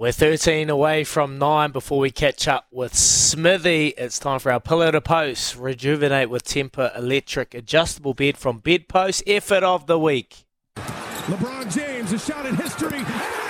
We're 13 away from 9 before we catch up with Smithy. It's time for our pillow to post. Rejuvenate with Tempur Electric Adjustable Bed from Bedpost. Effort of the week. LeBron James, a shot in history.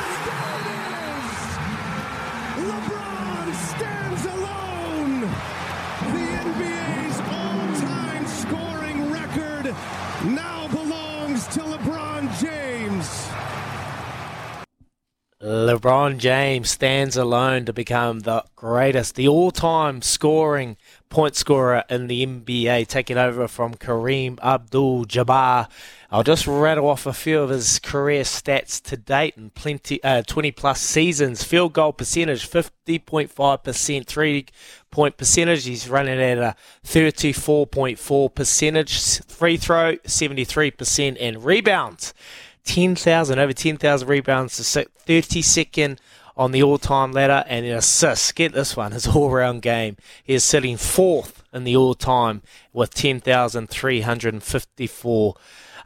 LeBron James stands alone to become the greatest, the all time scoring point scorer in the NBA, taking over from Kareem Abdul Jabbar. I'll just rattle off a few of his career stats to date and plenty, uh, 20 plus seasons. Field goal percentage, 50.5%. Three point percentage, he's running at a 34.4 percentage. Free throw, 73%. And rebounds, 10,000, over 10,000 rebounds to 32nd on the all-time ladder and in assists. Get this one, his all-round game. He is sitting fourth in the all-time with 10,354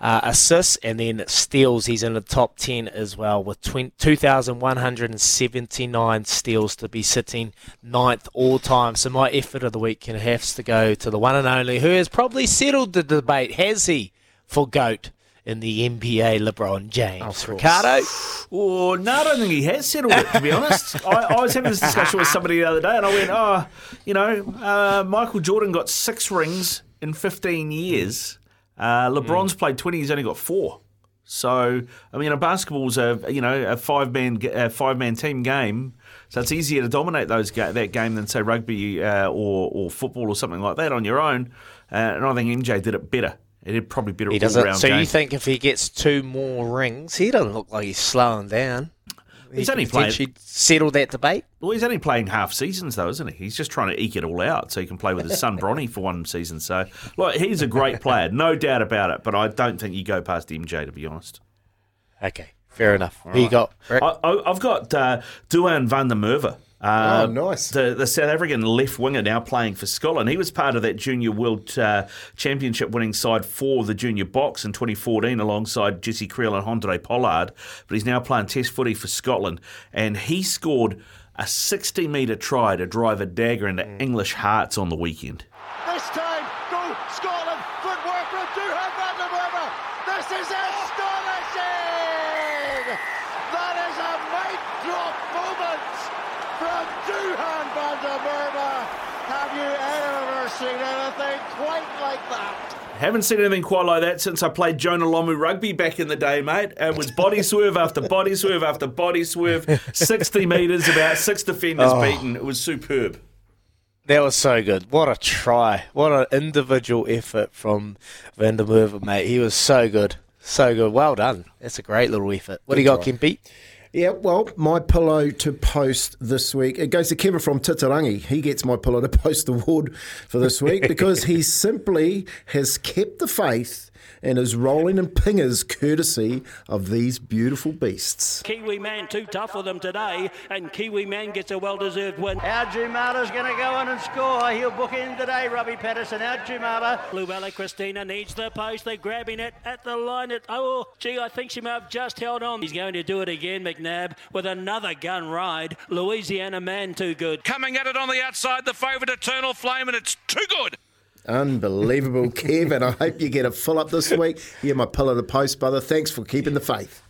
uh, assists and then steals. He's in the top 10 as well with 2,179 steals to be sitting ninth all-time. So my effort of the week can have to go to the one and only who has probably settled the debate, has he, for GOAT? In the NBA, LeBron James. Ricardo? Oh, no, I don't think he has settled it, to be honest. I, I, was having this discussion with somebody the other day, and I went, oh, you know, uh, Michael Jordan got six rings in 15 years. Uh, LeBron's mm. played 20, he's only got four. So, I mean, a basketball's a you know a five man a five man team game, so it's easier to dominate those ga- that game than say rugby uh, or or football or something like that on your own. Uh, and I think MJ did it better. It'd probably be a he doesn't. So game. you think if he gets two more rings, he doesn't look like he's slowing down. He's he only playing. Settle that debate. Well, he's only playing half seasons though, isn't he? He's just trying to eke it all out so he can play with his son Bronny for one season. So, like, he's a great player, no doubt about it. But I don't think you go past MJ to be honest. Okay, fair enough. All Who right. you got? I, have got uh, Duhan van der Merwe. Uh, oh, nice. The, the South African left winger now playing for Scotland. He was part of that Junior World uh, Championship winning side for the Junior Boks in 2014 alongside Jesse Kriel and Handré Pollard. But he's now playing Test footy for Scotland. And he scored a 60 metre try to drive a dagger into mm. English hearts on the weekend. This time, go Scotland! Footwork from Duhan van der Merwe! This is astonishing! That is a mic drop moment! from Duhan van der Merwe. Have you ever seen anything quite like that? Haven't seen anything quite like that since I played Jonah Lomu rugby back in the day, mate. It was body swerve after body swerve after body swerve, 60 metres, about six defenders oh. beaten. It was superb. That was so good. What a try. What an individual effort from Van der Merwe, mate. He was so good. So good. Well done. That's a great little effort. What good do you got, Kempy? Yeah, well, my pillow to post this week, it goes to Kevin from Titirangi. He gets my pillow to post award for this week because he simply has kept the faith and is rolling in pingers courtesy of these beautiful beasts. Kiwi man too tough for them today, and Kiwi man gets a well-deserved win. Our Jumata's going to go in and score. He'll book in today, Robbie Patterson. Our Jumata. Luella Christina needs the post. They're grabbing it at the line. It, oh, gee, I think she may have just held on. He's going to do it again, McNabb, with another gun ride. Louisiana man too good. Coming at it on the outside, the favourite Eternal Flame, and it's too good. Unbelievable, Kev, and I hope you get a full up this week. You're my pillar to post, brother. Thanks for keeping the faith.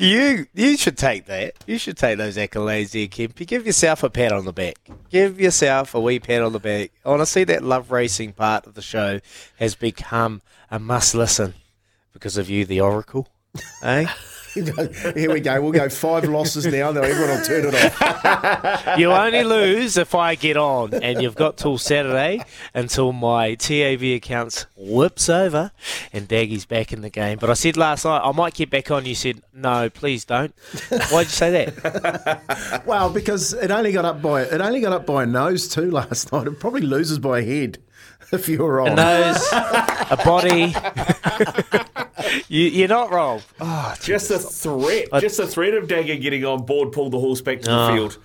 You you should take that. You should take those accolades there, Kempy. Give yourself a pat on the back. Give yourself a wee pat on the back. I want to see that love racing part of the show has become a must listen because of you, the Oracle. eh? Here we go. We'll go five losses now, and then everyone will turn it off. you only lose if I get on, and you've got till Saturday until my TAB accounts whips over and Daggy's back in the game. But I said last night I might get back on. You said no, please don't. Why'd you say that? well, because it only got up by it only got up by a nose too last night. It probably loses by a head if you're on. A nose, a body. you, are not wrong. Oh, just the threat, I, just the threat of Dagger getting on board pulled the horse back to the ah. field.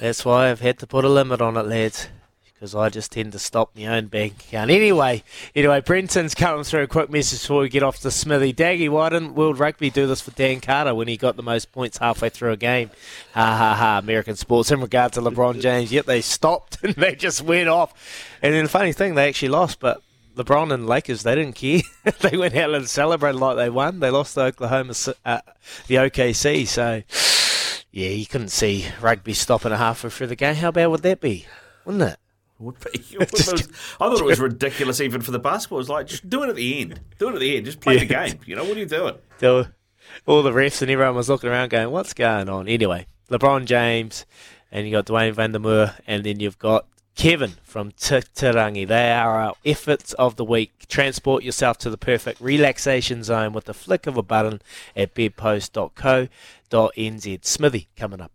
That's why I've had to put a limit on it, lads. Because I just tend to stop my own bank account. Anyway, anyway, Brenton's coming through a quick message before we get off to Smithy. Daggy, why didn't World Rugby do this for Dan Carter when he got the most points halfway through a game? Ha ha ha, American sports. In regard to LeBron James, yet they stopped and they just went off. And then the funny thing, they actually lost, but LeBron and Lakers, they didn't care. they went out and celebrated like they won. They lost to Oklahoma, uh, the OKC. So, yeah, you couldn't see rugby stopping a halfway through the game. How bad would that be? Wouldn't it? Would be. I thought it was ridiculous even for the basketball. It was like, just do it at the end. Do it at the end. Just play the game. You know, what are you doing? So, all the refs and everyone was looking around going, what's going on? Anyway, LeBron James, and you got Dwayne Vandermeer, and then you've got Kevin from Titirangi. They are our efforts of the week. Transport yourself to the perfect relaxation zone with the flick of a button at bedpost.co.nz. Smithy coming up.